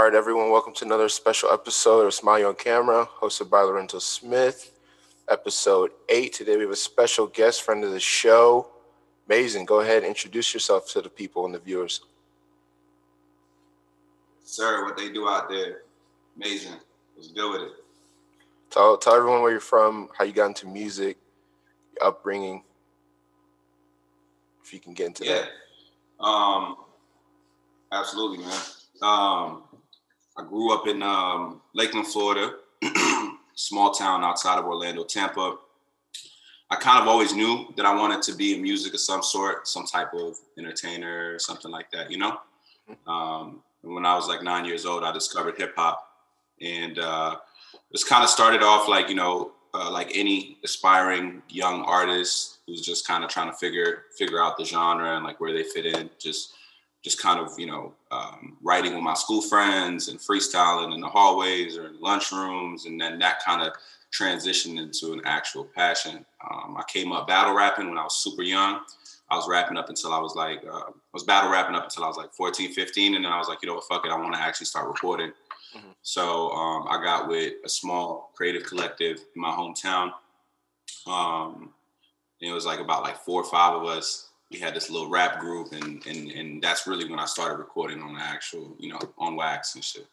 All right, everyone, welcome to another special episode of Smile on Camera, hosted by Lorenzo Smith. Episode eight. Today we have a special guest, friend of the show. Amazing. Go ahead and introduce yourself to the people and the viewers. Sir, what they do out there, amazing. Let's go with it. Tell tell everyone where you're from, how you got into music, your upbringing. If you can get into Yeah. that. Um, absolutely, man. Um, I grew up in um, Lakeland, Florida, small town outside of Orlando, Tampa. I kind of always knew that I wanted to be in music of some sort, some type of entertainer, something like that, you know. Um, and when I was like nine years old, I discovered hip hop, and uh, it's kind of started off like you know, uh, like any aspiring young artist who's just kind of trying to figure figure out the genre and like where they fit in. Just just kind of you know um, writing with my school friends and freestyling in the hallways or in lunchrooms, and then that kind of transitioned into an actual passion. Um, I came up battle rapping when I was super young. I was rapping up until I was like, uh, I was battle rapping up until I was like 14, 15. And then I was like, you know what, fuck it, I want to actually start recording. Mhm. So um, I got with a small creative collective in my hometown. Um, and it was like about like four or five of us. We had this little rap group, and and and that's really when I started recording on the actual, you know, on wax and shit.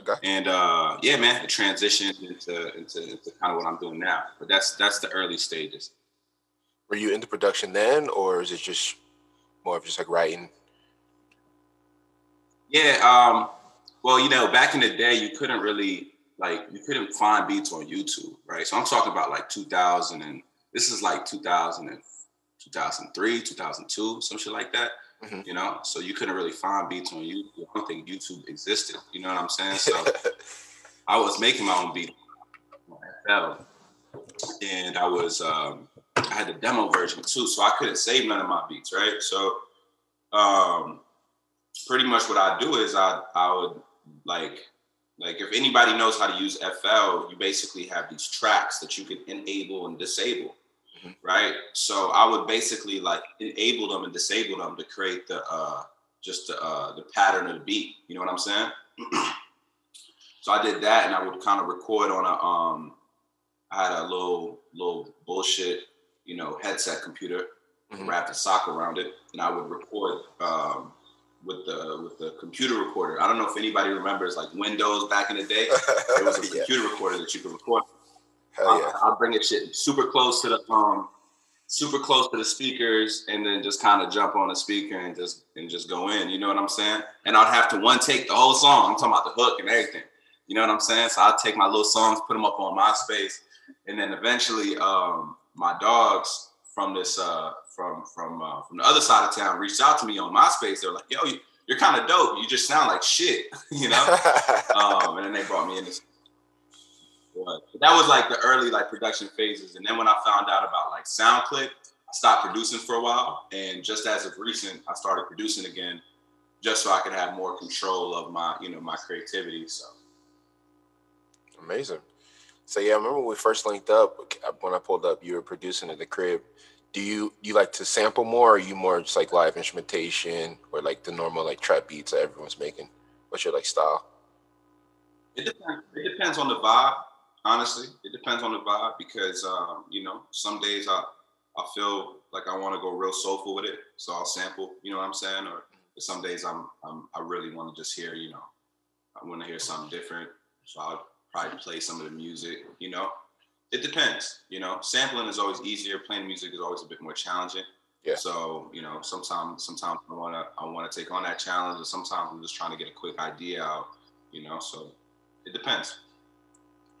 Okay. And uh, yeah, man, it transitioned into, into into kind of what I'm doing now. But that's that's the early stages. Were you into production then, or is it just more of just like writing? Yeah. Um, well, you know, back in the day, you couldn't really like you couldn't find beats on YouTube, right? So I'm talking about like 2000 and this is like 2000 and 2003, 2002, some shit like that. Mhm. You know, so you couldn't really find beats on YouTube. I don't think YouTube existed. You know what I'm saying? So I was making my own beat on FL, and I was um, I had the demo version too, so I couldn't save none of my beats, right? So um, pretty much what I do is I I would like like if anybody knows how to use FL, you basically have these tracks that you can enable and disable. Right? So I would basically like enable them and disable them to create the uh, just the uh, the pattern of the beat. You know what I'm saying? so I did that, and I would kind of record on a um, I had a little little bullshit, you know, headset computer, Mhm. wrapped a sock around it, and I would record um, with the with the computer recorder. I don't know if anybody remembers like Windows back in the day. There was a yeah. computer recorder that you could record. Hell yeah. I'll, I'll bring it shit super close to the um, super close to the speakers, and then just kind of jump on the speaker and just and just go in. You know what I'm saying? And I'd have to one take the whole song. I'm talking about the hook and everything. You know what I'm saying? So I'd take my little songs, put them up on MySpace, and then eventually um, my dogs from this uh, from from uh, from the other side of town reached out to me on MySpace. They're like, "Yo, you, you're kind of dope. You just sound like shit," you know. um, and then they brought me in this. But that was like the early like production phases, and then when I found out about like SoundClick, I stopped producing for a while, and just as of recent, I started producing again, just so I could have more control of my you know my creativity. So Amazing. So yeah, I remember when we first linked up. When I pulled up, you were producing at the crib. Do you you like to sample more, or are you more just like live instrumentation, or like the normal like trap beats that everyone's making? What's your like style? it depends. It depends on the vibe. Honestly, it depends on the vibe because um, you know some days I I feel like I want to go real soulful with it, so I'll sample. You know what I'm saying? Or some days I'm, I'm I really want to just hear. You know, I want to hear something different, so I'll probably play some of the music. You know, it depends. You know, sampling is always easier. Playing music is always a bit more challenging. Yeah. So you know, sometimes sometimes I wanna I wanna take on that challenge, and sometimes I'm just trying to get a quick idea out. You know, so it depends.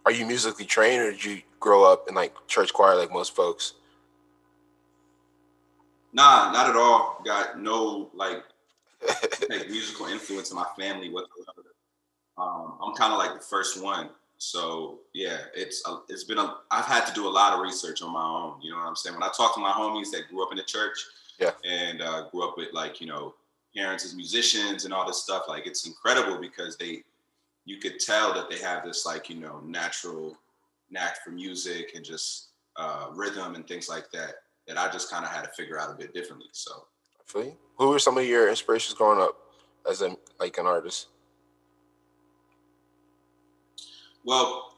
Are you musically trained, or did you grow up in like church choir like most folks? Nah, not at all. Got no like, like musical influence in my family whatsoever. Um, I'm kind of like the first one, so yeah, it's a, it's been a. I've had to do a lot of research on my own. You know what I'm saying? When I talk to my homies that grew up in the church, Yeah. and uh, grew up with like you know parents as musicians and all this stuff, like it's incredible because they, you could tell that they have this like you know natural knack for music and just uh, rhythm and things like that that I just kind of had to figure out a bit differently. So I feel you. Who were some of your inspirations growing up as a like an artist? Well,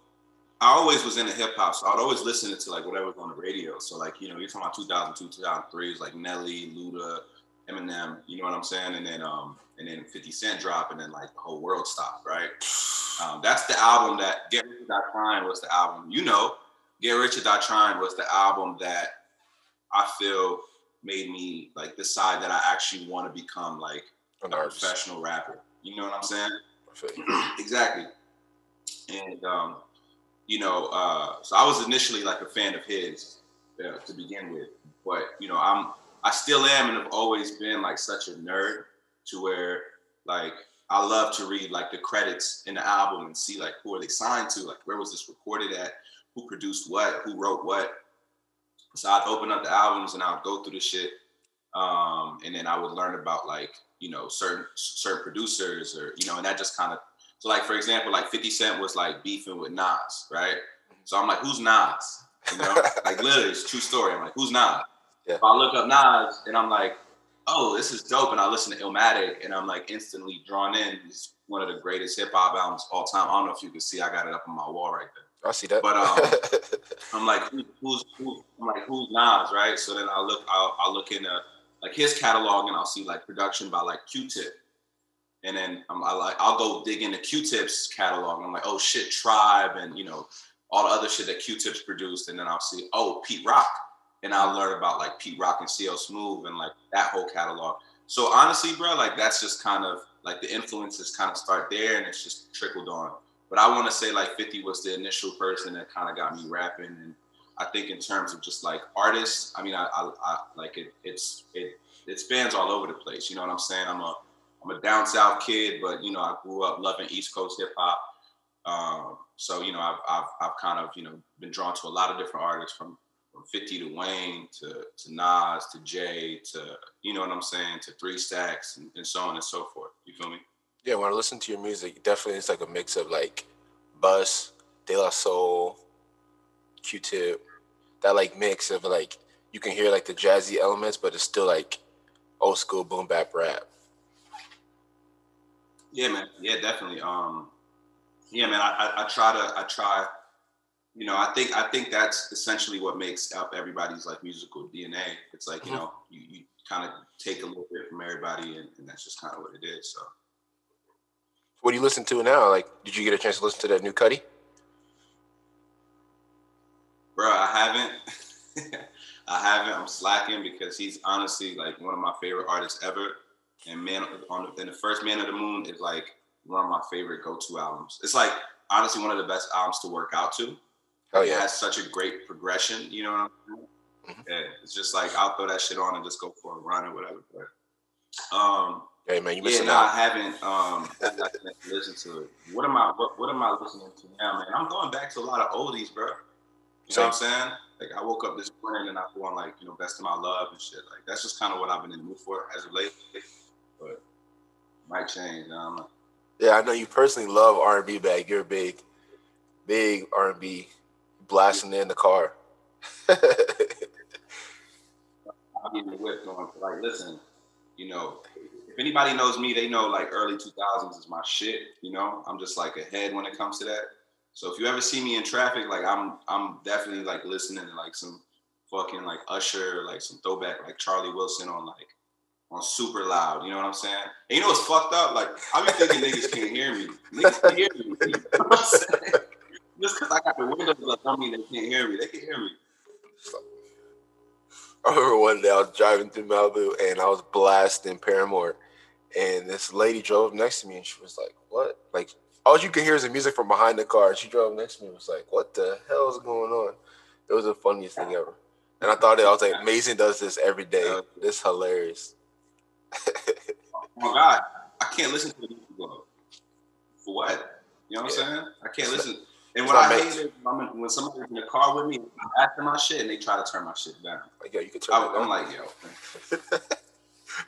I always was into hip hop, so I'd always listen to like whatever was on the radio. So like you know, you're talking about 2002, 2003, it's like Nelly, Luda, Eminem. You know what I'm saying? And then um, and then 50 Cent drop, and then like the whole world stopped, right? Um, that's the album that Get Rich or Die Trying was the album. You know, Get Rich or Die Trying was the album that I feel made me like decide that I actually want to become like a professional rapper. You know what I'm saying? exactly. And um, you know, uh, so I was initially like a fan of his to begin with, but you know, I'm I still am and have always been like such a nerd to where like I love to read like the credits in the album and see like who are they signed to, like where was this recorded at, who produced what, who wrote what. So I'd open up the albums and I'd go through the shit, um, and then I would learn about like you know certain certain producers or you know, and that just kind of so like for example, like 50 Cent was like beefing with Nas, right? So I'm like, who's Nas? You know, like literally, it's true story. I'm like, who's Nas? Yeah. I look up Nas and I'm like, oh, this is dope. And I listen to Illmatic and I'm like instantly drawn in. It's one of the greatest hip hop albums all time. I don't know if you can see, I got it up on my wall right there. I see that. But um, I'm like, who, who's, who's, I'm like, who's Nas, right? So then I look, I'll, I'll look into like his catalog and I'll see like production by like Q-Tip. And then I'm I like, I'll go dig into Q-Tip's catalog. And I'm like, oh shit, Tribe and you know, all the other shit that Q-Tip's produced. And then I'll see, oh, Pete Rock and I'll learn about like Pete Rock and CL Smooth and like that whole catalog. So honestly, bro, like that's just kind of like the influences kind of start there and it's just trickled on. But I want to say like 50 was the initial person that kind of got me rapping. And I think in terms of just like artists, I mean, I, I, I like it, it's, it, it spans all over the place. You know what I'm saying? I'm a, I'm a down South kid, but you know, I grew up loving East Coast hip hop. Um, so, you know, I've, I've, I've kind of, you know, been drawn to a lot of different artists from from 50 to Wayne to, to Nas to Jay to, you know what I'm saying, to Three Stacks and, and so on and so forth. You feel me? Yeah, when I listen to your music, definitely it's like a mix of like Bus, De La Soul, Q-Tip, that like mix of like, you can hear like the jazzy elements, but it's still like old school boom bap rap. Yeah, man. Yeah, definitely. Um, yeah, man. I, I, I try to I try you know, I think I think that's essentially what makes up everybody's like musical DNA. It's like, mm-hmm. you know, you, you kind of take a little bit from everybody and, and that's just kind of what it is. So what do you listen to now? Like, did you get a chance to listen to that new Cudi? Bro, I haven't. I haven't. I'm slacking because he's honestly like one of my favorite artists ever. And man on the, and the first Man on the Moon is like one of my favorite go-to albums. It's like honestly one of the best albums to work out to. Oh yeah, it has such a great progression. You know what I'm saying? Mm-hmm. Yeah, it's just like I'll throw that shit on and just go for a run or whatever. But um, hey man, you missing yeah, no, out. I haven't um listened to it. What am I? What, what am I listening to now, man? I'm going back to a lot of oldies, bro. You Same. know what I'm saying? Like I woke up this morning and I go on like you know best of my love and shit. Like that's just kind of what I've been in the mood for as of late. But might change. Um, yeah, I know you personally love R and B bag. You're a big, big R and B blasting in the car. I'll a whip going. Like, listen, you know, if anybody knows me, they know like early 2000s is my shit. You know, I'm just like ahead when it comes to that. So if you ever see me in traffic, like I'm, I'm definitely like listening to like some fucking like Usher, like some throwback, like Charlie Wilson on like on super loud. You know what I'm saying? And you know what's fucked up? Like I be thinking niggas can't hear me. Niggas can hear me. You know? Just because I got the windows up don't mean they can't hear me. They can hear me. I remember one day I was driving through Malibu and I was blasting Paramore, and this lady drove next to me and she was like, "What?" Like all you could hear is the music from behind the car. She drove next to me and was like, "What the hell is going on?" It was the funniest thing ever, and I thought it. I was like, "Amazing does this every day. This is hilarious." oh my god, I can't listen to the music for what? You know what. I'm saying? I can't listen. And what I hate is when somebody's in the car with me, I'm after my shit, and they try to turn my shit down. Like, yo, you can turn I, it I'm like, yo.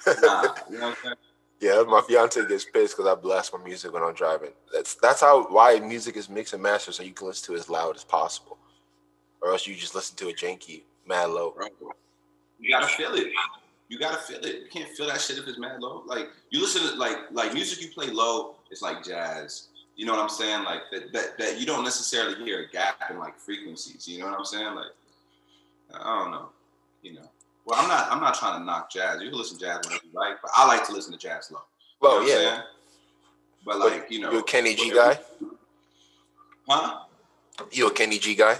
nah, you know what I'm saying? Yeah, my fiance gets pissed because I blast my music when I'm driving. That's that's how why music is mixed and mastered so you can listen to it as loud as possible, or else you just listen to it janky, mad low. Right. You gotta feel it. You gotta feel it. You can't feel that shit if it's mad low. Like you listen to like like music you play low, it's like jazz you know what I'm saying? Like that, that, that you don't necessarily hear a gap in like frequencies. You know what I'm saying? Like, I don't know. You know. Well, I'm not. I'm not trying to knock jazz. You can listen to jazz whenever you like, but I like to listen to jazz low. Well, you know yeah. But like, you know, you a Kenny G guy? Huh? You a Kenny G guy?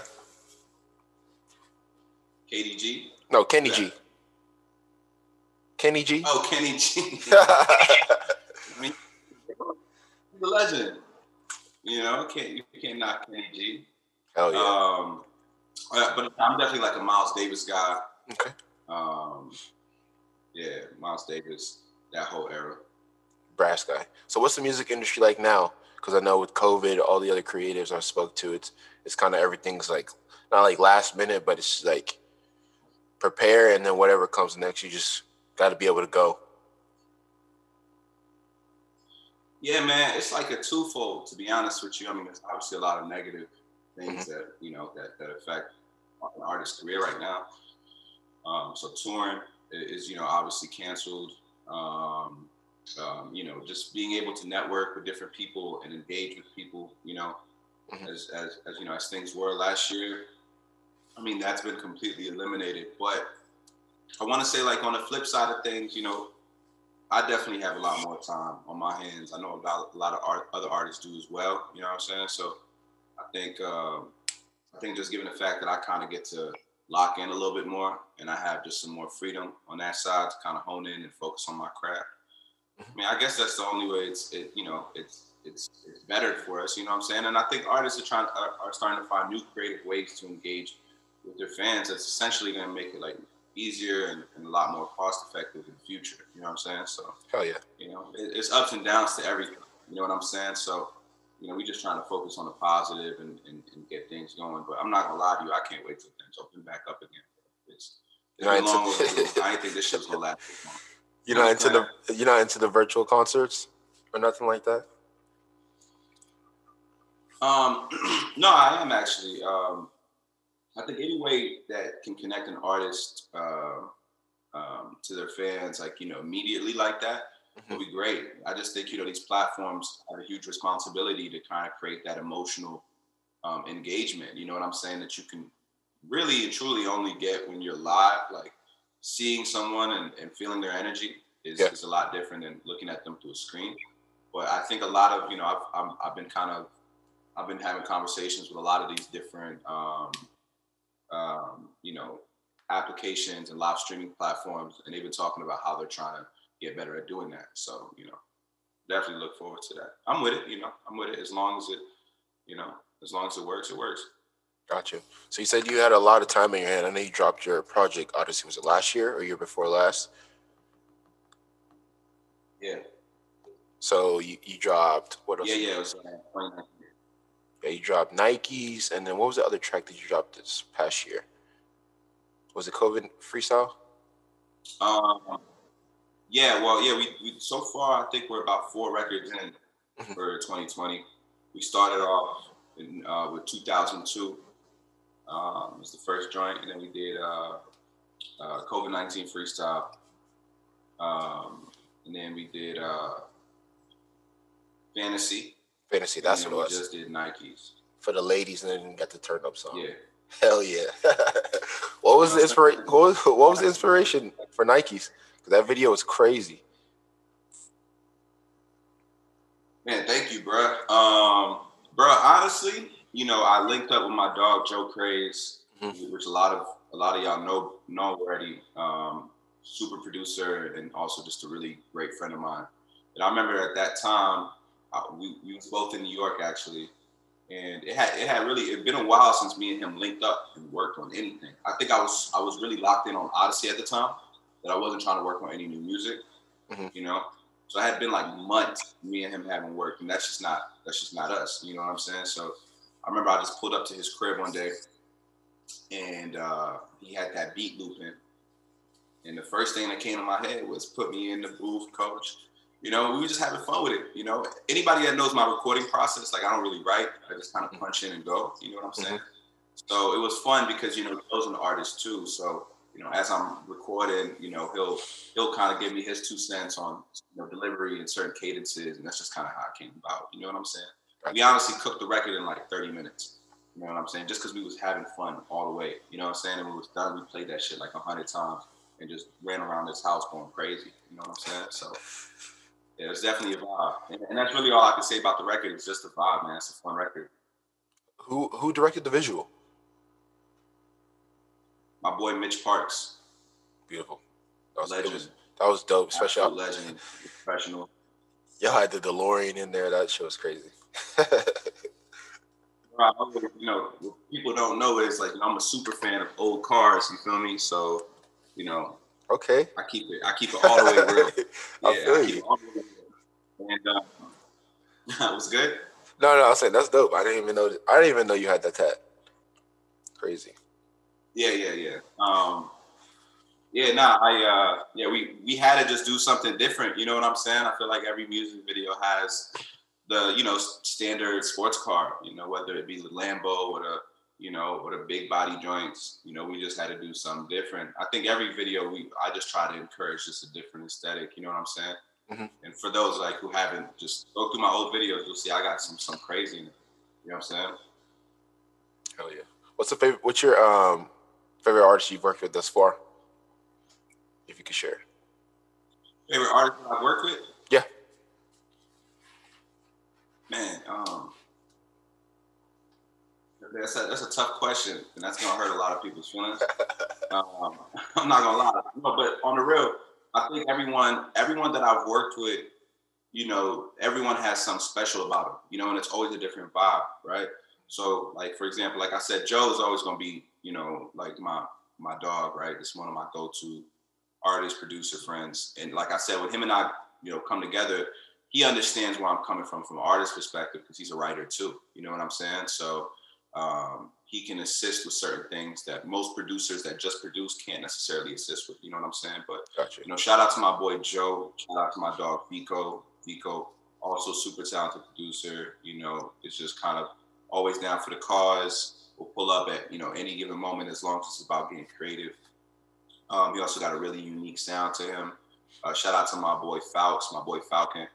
KDG? No, Kenny yeah. G. Kenny G? Oh, Kenny G. I mean, the legend. You know, can't you can't knock Kenny G. Hell yeah. Um, uh, but I'm definitely like a Miles Davis guy. Okay. Um, yeah, Miles Davis, that whole era. Brass guy. So, what's the music industry like now? Because I know with COVID, all the other creatives I spoke to, it's it's kind of everything's like not like last minute, but it's like prepare and then whatever comes next, you just got to be able to go. Yeah, man, it's like a twofold. To be honest with you, I mean, there's obviously a lot of negative things mm-hmm. that you know that that affect an artist's career right now. Um, so touring is, you know, obviously canceled. Um, um, you know, just being able to network with different people and engage with people, you know, mm-hmm. as, as, as, you know, as things were last year. I mean, that's been completely eliminated. But I want to say, like, on the flip side of things, you know, I definitely have a lot more time on my hands. I know about a lot of art, other artists do as well. You know what I'm saying? So I think um, I think just given the fact that I kind of get to lock in a little bit more, and I have just some more freedom on that side to kind of hone in and focus on my craft. I mean, I guess that's the only way it's it, you know it's it's it's better for us. You know what I'm saying? And I think artists are trying are, are starting to find new creative ways to engage with their fans. That's essentially going to make it like easier and, and, a lot more cost effective in the future. You know what I'm saying? So hell yeah. You know, it, it's ups and downs to everything. You know what I'm saying? So you know, we just trying to focus on the positive and, and, and, get things going. But I'm not gonna lie to you, I can't wait till things open back up again. It's, it's been long overdue. I didn't think this shit was gonna last long. You're not into the you're not into the virtual concerts or nothing like that. Um, no, I am actually. Um, I think any way that can connect an artist uh, um, to their fans, like you know, immediately like that, mm-hmm. would be great. I just think you know these platforms have a huge responsibility to kind of create that emotional um, engagement. You know what I'm saying? That you can really and truly only get when you're live. Like seeing someone and, and feeling their energy is, yeah. is a lot different than looking at them through a screen. But I think a lot of you know I've i have been kind of I've been having conversations with a lot of these different um, um, you know applications and live streaming platforms, and they've been talking about how they're trying to get better at doing that. So you know, definitely look forward to that. I'm with it. You know, I'm with it as long as it, you know, as long as it works, it works. Gotcha. So you said you had a lot of time in your hand. I know you dropped your project Odyssey. Was it last year or year before last? Yeah. So you, you dropped what else? Yeah, yeah, it was uh, Yeah, you dropped Nikes, and then what was the other track that you dropped this past year? Was it COVID freestyle? Um, yeah, well, yeah, we, we so far I think we're about four records in mm-hmm. for 2020. We started off in, uh, with 2002. Um, was the first joint, and then we did uh, uh, COVID 19 freestyle. Um, and then we did uh, Fantasy. Fantasy, that's what it was. just did Nikes. For the ladies, and then got the turn up song. Yeah. Hell yeah. what was the inspiration? What was, what was the inspiration for Nikes? Because That video was crazy. Man, thank you, bro. Um, bro, honestly, you know, I linked up with my dog Joe Craze, mm-hmm. which a lot of a lot of y'all know know already. Um, super producer and also just a really great friend of mine. And I remember at that time, we, we was both in New York actually, and it had it had really it been a while since me and him linked up and worked on anything. I think I was I was really locked in on Odyssey at the time that I wasn't trying to work on any new music, mm-hmm. you know. So I had been like months me and him having worked, and that's just not that's just not us, you know what I'm saying? So I remember I just pulled up to his crib one day, and uh, he had that beat looping, and the first thing that came to my head was put me in the booth, coach. You know, we were just having fun with it. You know, anybody that knows my recording process, like I don't really write, I just kind of mm-hmm. punch in and go. You know what I'm saying? Mm-hmm. So it was fun because you know are an artist too. So you know, as I'm recording, you know, he'll he'll kind of give me his two cents on you know delivery and certain cadences, and that's just kind of how it came about. You know what I'm saying? we honestly cooked the record in like 30 minutes. You know what I'm saying? Just because we was having fun all the way. You know what I'm saying? And when it was done, we played that shit like a hundred times and just ran around this house going crazy. You know what I'm saying? So yeah, it's definitely a vibe. And, and that's really all I can say about the record. It's just a vibe, man. It's a fun record. Who who directed the visual? My boy Mitch Parks. Beautiful. That was, legend. Was, that was dope, especially Absolute legend, professional. Y'all had the DeLorean in there. That show was crazy. you know, people don't know is like I'm a super fan of old cars. You feel me? So, you know, okay, I keep it. I keep it all the way real. I yeah, feel I you. And uh, that was good. No, no, I was saying that's dope. I didn't even know. I didn't even know you had that tat. Crazy. Yeah, yeah, yeah. Um, yeah, nah, I uh, yeah, we we had to just do something different. You know what I'm saying? I feel like every music video has the you know standard sports car. You know whether it be the Lambo or the you know or the big body joints. You know we just had to do something different. I think every video we I just try to encourage just a different aesthetic. You know what I'm saying? Mm-hmm. And for those like who haven't, just go through my old videos. You'll see I got some some crazy. You know what I'm saying? Hell yeah! What's the favorite? What's your um favorite artist you've worked with thus far? If you could share. Favorite artist I've worked with? Yeah. Man, um, that's a that's a tough question, and that's gonna hurt a lot of people's feelings. um, I'm not gonna lie, no, but on the real, I think everyone everyone that I've worked with, you know, everyone has something special about them, you know, and it's always a different vibe, right? So, like for example, like I said, Joe is always gonna be, you know, like my my dog, right? It's one of my go-to artist, producer friends, and like I said, with him and I, you know, come together, he understands where I'm coming from from an artist perspective because he's a writer too. You know what I'm saying? So um, he can assist with certain things that most producers that just produce can't necessarily assist with. You know what I'm saying? But gotcha. you know, shout out to my boy Joe. Shout out to my dog Vico. Vico, also super talented producer. You know, it's just kind of always down for the cause. We'll pull up at you know any given moment as long as it's about being creative. Um, he also got a really unique sound to him. Uh, shout out to my boy Falks, my boy Falcon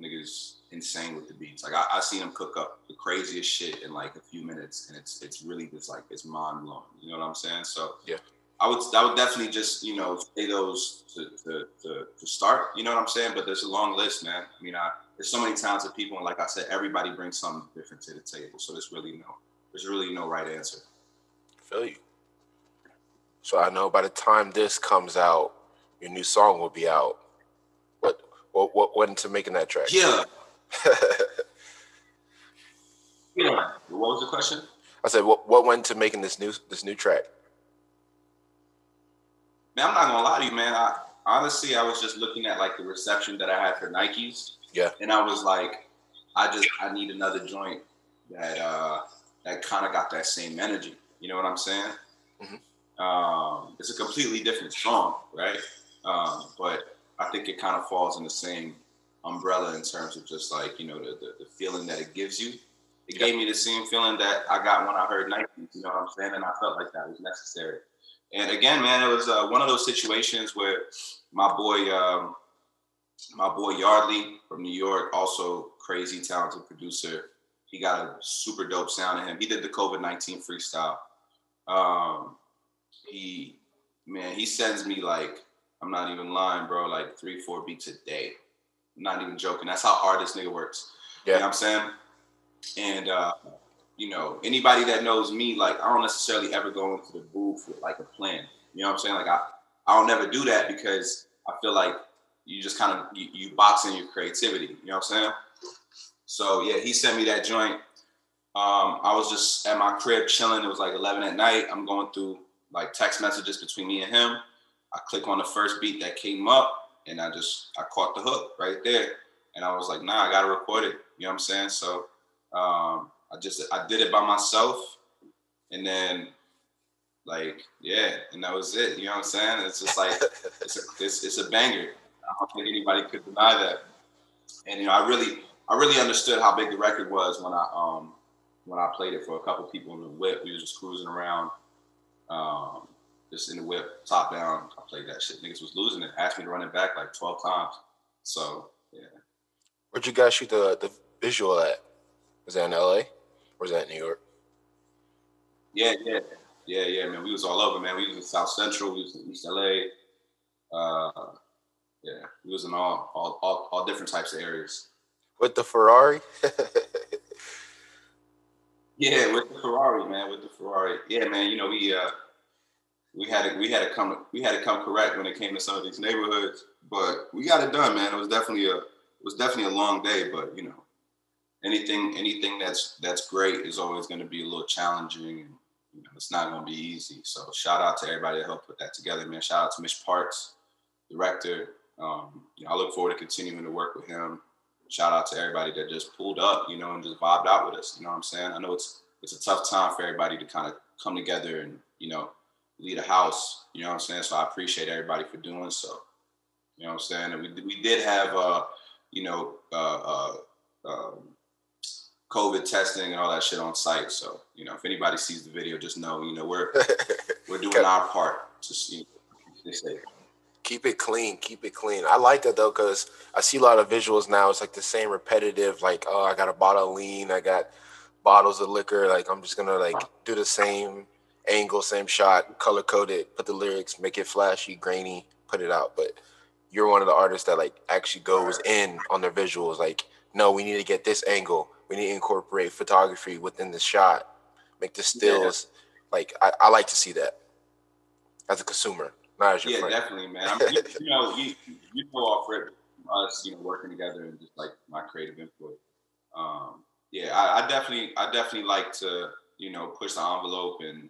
niggas insane with the beats. Like I, I seen him cook up the craziest shit in like a few minutes, and it's it's really just like it's mind blowing. You know what I'm saying? So yeah, I would I would definitely just you know say those to, to, to, to start. You know what I'm saying? But there's a long list, man. I mean, I, there's so many talented people, and like I said, everybody brings something different to the table. So there's really no there's really no right answer. I feel you. So I know by the time this comes out, your new song will be out. What what went into making that track? Yeah. Yeah. What was the question? I said, what what went into making this new this new track? Man, I'm not gonna lie to you, man. I honestly I was just looking at like the reception that I had for Nikes. Yeah. And I was like, I just I need another joint that uh that kind of got that same energy. You know what I'm saying? Mm-hmm. Um, it's a completely different song, right? Um, but I think it kind of falls in the same umbrella in terms of just like you know the, the, the feeling that it gives you. It gave me the same feeling that I got when I heard Nike. You know what I'm saying? And I felt like that was necessary. And again, man, it was uh, one of those situations where my boy, um, my boy Yardley from New York, also crazy talented producer. He got a super dope sound in him. He did the COVID nineteen freestyle. Um, he, man, he sends me like I'm not even lying, bro. Like three, four beats a day. I'm not even joking. That's how hard this nigga works. Yeah. You know what I'm saying? And uh, you know, anybody that knows me, like I don't necessarily ever go into the booth with like a plan. You know what I'm saying? Like I, I don't never do that because I feel like you just kind of you, you box in your creativity. You know what I'm saying? So yeah, he sent me that joint. Um, I was just at my crib chilling. It was like 11 at night. I'm going through like text messages between me and him. I click on the first beat that came up and I just I caught the hook right there. And I was like, nah, I gotta record it. You know what I'm saying? So um, I just I did it by myself and then like yeah, and that was it. You know what I'm saying? It's just like it's a it's, it's a banger. I don't think anybody could deny that. And you know, I really I really understood how big the record was when I um when I played it for a couple people in the whip. We were just cruising around. Um, just in the whip, top down. I played that shit. Niggas was losing it. Asked me to run it back like 12 times. So, yeah. Where'd you guys shoot the, the visual at? Was that in LA? Or was that in New York? Yeah, yeah, yeah, yeah, man. We was all over, man. We was in South Central, we was in East LA. Uh, yeah, we was in all, all, all, all different types of areas. With the Ferrari? yeah, with the Ferrari, man. With the Ferrari. Yeah, man. You know, we uh, we had to we had to come we had to come correct when it came to some of these neighborhoods, but we got it done, man. It was definitely a it was definitely a long day, but you know, anything anything that's that's great is always going to be a little challenging. And, you know, it's not going to be easy. So shout out to everybody that helped put that together, man. Shout out to Mitch Parks, director. Um, you know, I look forward to continuing to work with him. Shout out to everybody that just pulled up, you know, and just vibed out with us. You know what I'm saying? I know it's it's a tough time for everybody to kind of come together and you know lead a house. You know what I'm saying? So I appreciate everybody for doing so. You know what I'm saying? And we we did have uh, you know, uh, uh, um, COVID testing and all that shit on site. So you know, if anybody sees the video, just know you know we're we're doing our part to see. Keep it clean. Keep it clean. I like that though, cause I see a lot of visuals now. It's like the same repetitive. Like, oh, I got a bottle of lean. I got bottles of liquor. Like, I'm just gonna like do the same angle, same shot, color code it, put the lyrics, make it flashy, grainy, put it out. But you're one of the artists that like actually goes in on their visuals. Like, no, we need to get this angle. We need to incorporate photography within the shot, make the stills. Yeah. Like, I, I, like to see that as a consumer, not as your yeah, friend. definitely, man. I mean, you, you, know, you, you know off rip us, you know, working together and just like my creative input. Um, yeah, I, I definitely, I definitely like to, you know, push the envelope and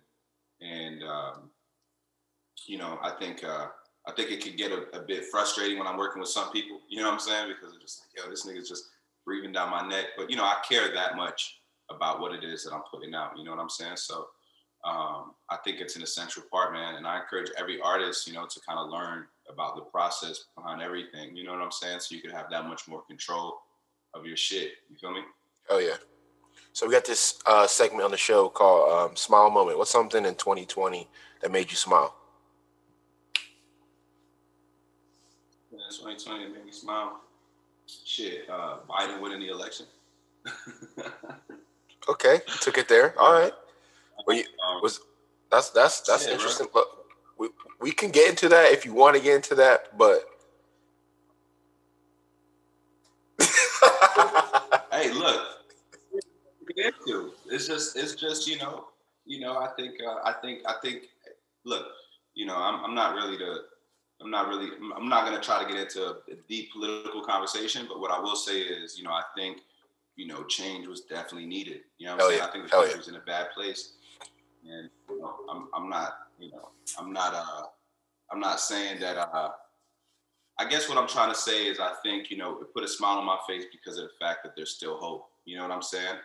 and um, you know, I think uh, I think it could get a, a, bit frustrating when I'm working with some people. You know what I'm saying? Because it's just like, yo, this nigga's just breathing down my neck. But you know, I care that much about what it is that I'm putting out. You know what I'm saying? So um, I think it's an essential part, man. And I encourage every artist, you know, to kind of learn about the process behind everything. You know what I'm saying? So you can have that much more control of your shit. You feel me? Oh yeah. So we got this uh, segment on the show called um, "Smile Moment." What's something in 2020 that made you smile? 2020 made me smile. Shit, uh, Biden winning the election. okay, took it there. All right. Well, you, um, was that's that's that's yeah, interesting. Look, we we can get into that if you want to get into that, but. It's just it's just you know you know I think uh, I think I think look you know I'm I'm not really the I'm not really, I'm not going to try to get into a deep political conversation, but what I will say is, you know, I think, you know, change was definitely needed. You know I'm Hell saying? Yeah. I think the country yeah. was in a bad place. And, you know, I'm, I'm not, you know, I'm not, uh, I'm not saying that, uh, I guess what I'm trying to say is I think, you know, it put a smile on my face because of the fact that there's still hope. You know what I'm saying?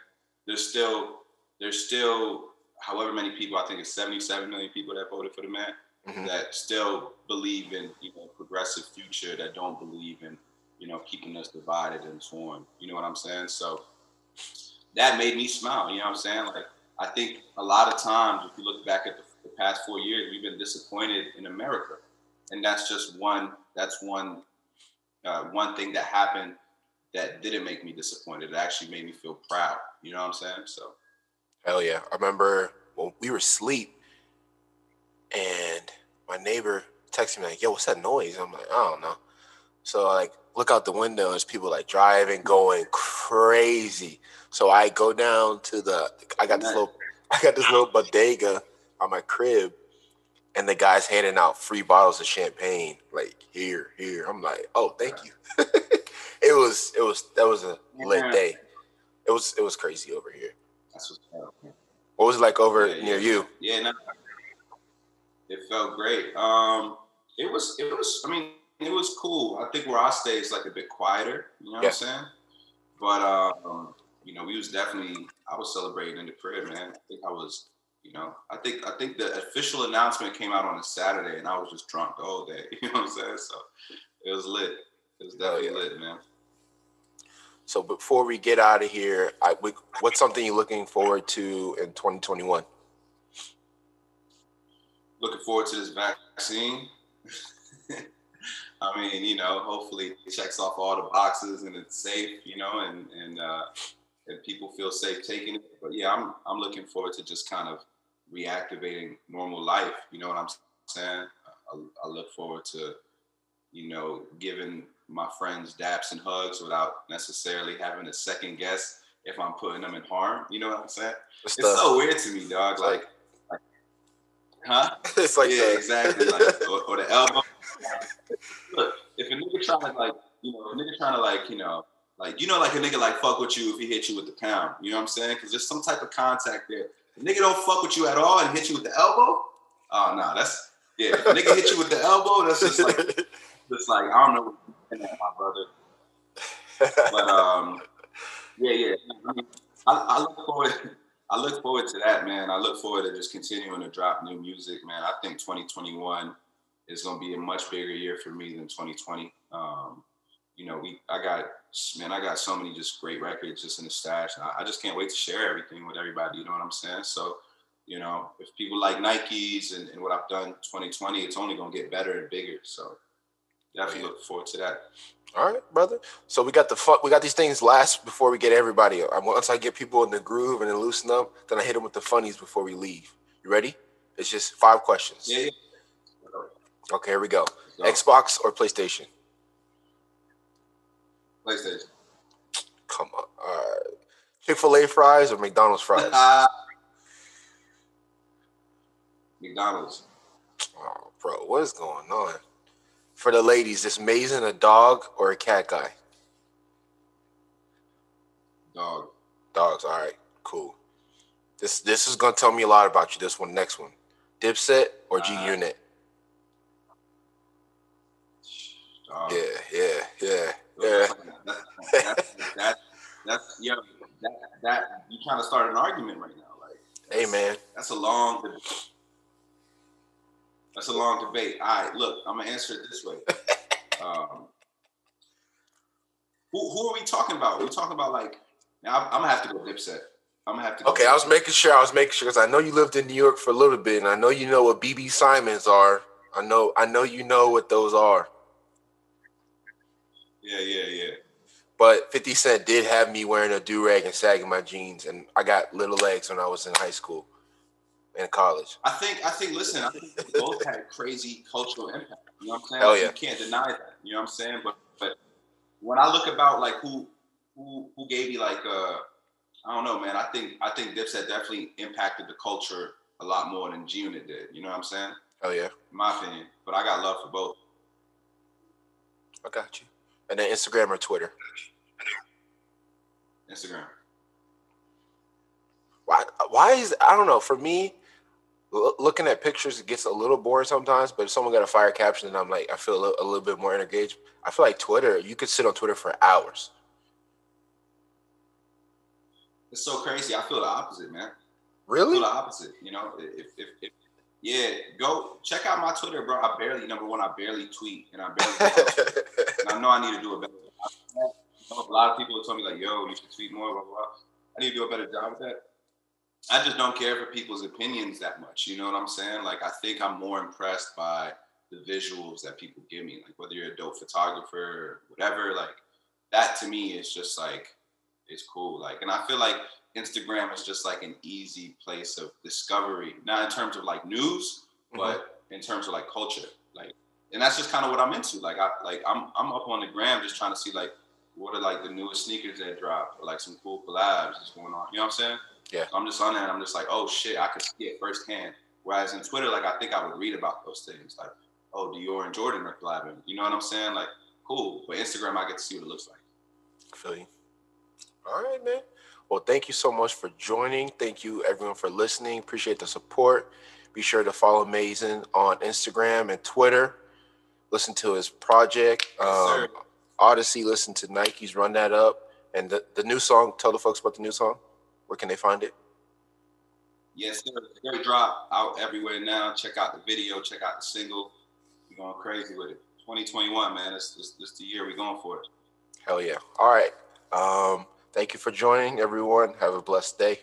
There's still, there's still, however many people, I think it's 77 million people that voted for the man mm-hmm. that still believe in you know progressive future that don't believe in you know keeping us divided and torn. You know what I'm saying? So that made me smile. You know what I'm saying? Like I think a lot of times, if you look back at the, the past four years, we've been disappointed in America, and that's just one. That's one. Uh, one thing that happened that didn't make me disappointed. It actually made me feel proud. You know what I'm saying? So. Hell yeah! I remember when we were asleep and my neighbor texted me like, "Yo, what's that noise?" I'm like, "I don't know." So I like look out the window, and there's people like driving, going crazy. So I go down to the. I got this little. I got this little bodega on my crib, and the guy's handing out free bottles of champagne. Like here, here. I'm like, oh, thank you. it was. It was. That was a lit day. It was. It was crazy over here. What was it like over yeah, near yeah. you? Yeah, no, it felt great. Um, it was it was. I mean, it was cool. I think where I stay is like a bit quieter. You know what I'm saying? But um, you know, we was definitely. I was celebrating in the crib, man. I think I was. You know, I think I think the official announcement came out on a Saturday, and I was just drunk the whole day. You know what I'm saying? So it was lit. It was definitely yeah. lit, man. So before we get out of here, I, we, what's something you're looking forward to in 2021? looking forward to this vaccine. I mean, you know, hopefully it checks off all the boxes and it's safe, you know, and and uh, and people feel safe taking it. But yeah, I'm I'm looking forward to just kind of reactivating normal life. You know what I'm saying? I, I look forward to, you know, giving my friends daps and hugs without necessarily having a second guess if I'm putting them in harm. You know what I'm saying? It's, it's so weird to me, dog. Like, like huh? It's like yeah, exactly. Like, or, or, the elbow. Look, if a nigga trying to like, you know, a nigga trying to like, you know, like you know, like a nigga like fuck with you if he hit you with the pound. You know what I'm saying? Because there's some type of contact there. The nigga don't fuck with you at all and hit you with the elbow. Oh no, nah, that's yeah. If nigga hit you with the elbow, that's just like, just like I don't know what my brother. But um, yeah, yeah. I, I, I look forward. I look forward to that, man. I look forward to just continuing to drop new music, man. I think 2021 is going to be a much bigger year for me than 2020. Um, you know, we I got man, I got so many just great records just in the stash. I, I, just can't wait to share everything with everybody. You know what I'm saying? So, you know, if people like Nikes and, and what I've done 2020, it's only gonna get better and bigger. So, definitely look forward to that. All right, brother. So we got the fuck. We got these things last before we get everybody. Once I get people in the groove and then loosen up, then I hit them with the funnies before we leave. You ready? It's just five questions. Yeah. yeah. Okay, here we go. go. Xbox or PlayStation? PlayStation. Come on. All right. Chick Fil A fries or McDonald's fries? Ah. McDonald's. Oh, bro, what is going on? For the ladies, is Mason a dog or a cat guy? Dog. Dogs. All right. Cool. This this is gonna tell me a lot about you. This one, next one. Dipset or G Unit? Uh, yeah, yeah, yeah, yeah. That's, that, that's yeah. That, that you trying to start an argument right now, like. Hey man, that's a long. That's a long debate. All right, look, I'm gonna answer it this way. um, who who are we talking about? We're talking about like. Now I'm, I'm gonna have to go Dipset. I'm gonna have to. okay, I was making sure. I was making sure because I know you lived in New York for a little bit, and I know you know what BB Simons are. I know. I know you know what those are. Yeah, yeah, yeah. But 50 Cent did have me wearing a do rag and sagging my jeans, and I got little legs when I was in high school and college. I think, I think, listen, I think they both had crazy cultural impact. You know what I'm saying? Hell yeah. You can't deny that. You know what I'm saying? But, but when I look about like who, who, who gave me like, uh, I don't know, man. I think, I think Dipset definitely impacted the culture a lot more than G Unit did. You know what I'm saying? Oh yeah. In my opinion, but I got love for both. I got you. And then Instagram or Twitter? Instagram. Why? Why is I don't know. For me, looking at pictures it gets a little boring sometimes. But if someone got a fire caption, and I'm like, I feel a little, a little bit more engaged. I feel like Twitter. You could sit on Twitter for hours. It's so crazy. I feel the opposite, man. Really? I feel the opposite. You know, if, if, if yeah, go check out my Twitter, bro. I barely number one, I barely tweet and I barely and I know I need to do a better job. A lot of people have told me like, yo, you should tweet more, blah, blah, blah. I need to do a better job with that. I just don't care for people's opinions that much. You know what I'm saying? Like I think I'm more impressed by the visuals that people give me. Like whether you're a dope photographer or whatever, like that to me is just like it's cool. Like and I feel like Instagram is just like an easy place of discovery, not in terms of like news, mm-hmm. but in terms of like culture. Like, and that's just kind of what I'm into. Like, I like I'm I'm up on the gram just trying to see like what are like the newest sneakers that dropped or like some cool collabs that's going on. You know what I'm saying? Yeah. So I'm just on there and I'm just like, oh shit, I could see it firsthand. Whereas in Twitter, like I think I would read about those things, like, oh, Dior and Jordan are collabing. You know what I'm saying? Like, cool. But Instagram, I get to see what it looks like. I feel you. All right, man. Well, thank you so much for joining. Thank you, everyone, for listening. Appreciate the support. Be sure to follow Mason on Instagram and Twitter. Listen to his project, um, Odyssey. Listen to Nike's Run That Up. And the, the new song, tell the folks about the new song. Where can they find it? Yes, sir. Great drop out everywhere now. Check out the video, check out the single. We're going crazy with it. 2021, man. This is the year we're going for it. Hell yeah. All right. Um, Thank you for joining, everyone. Have a blessed day.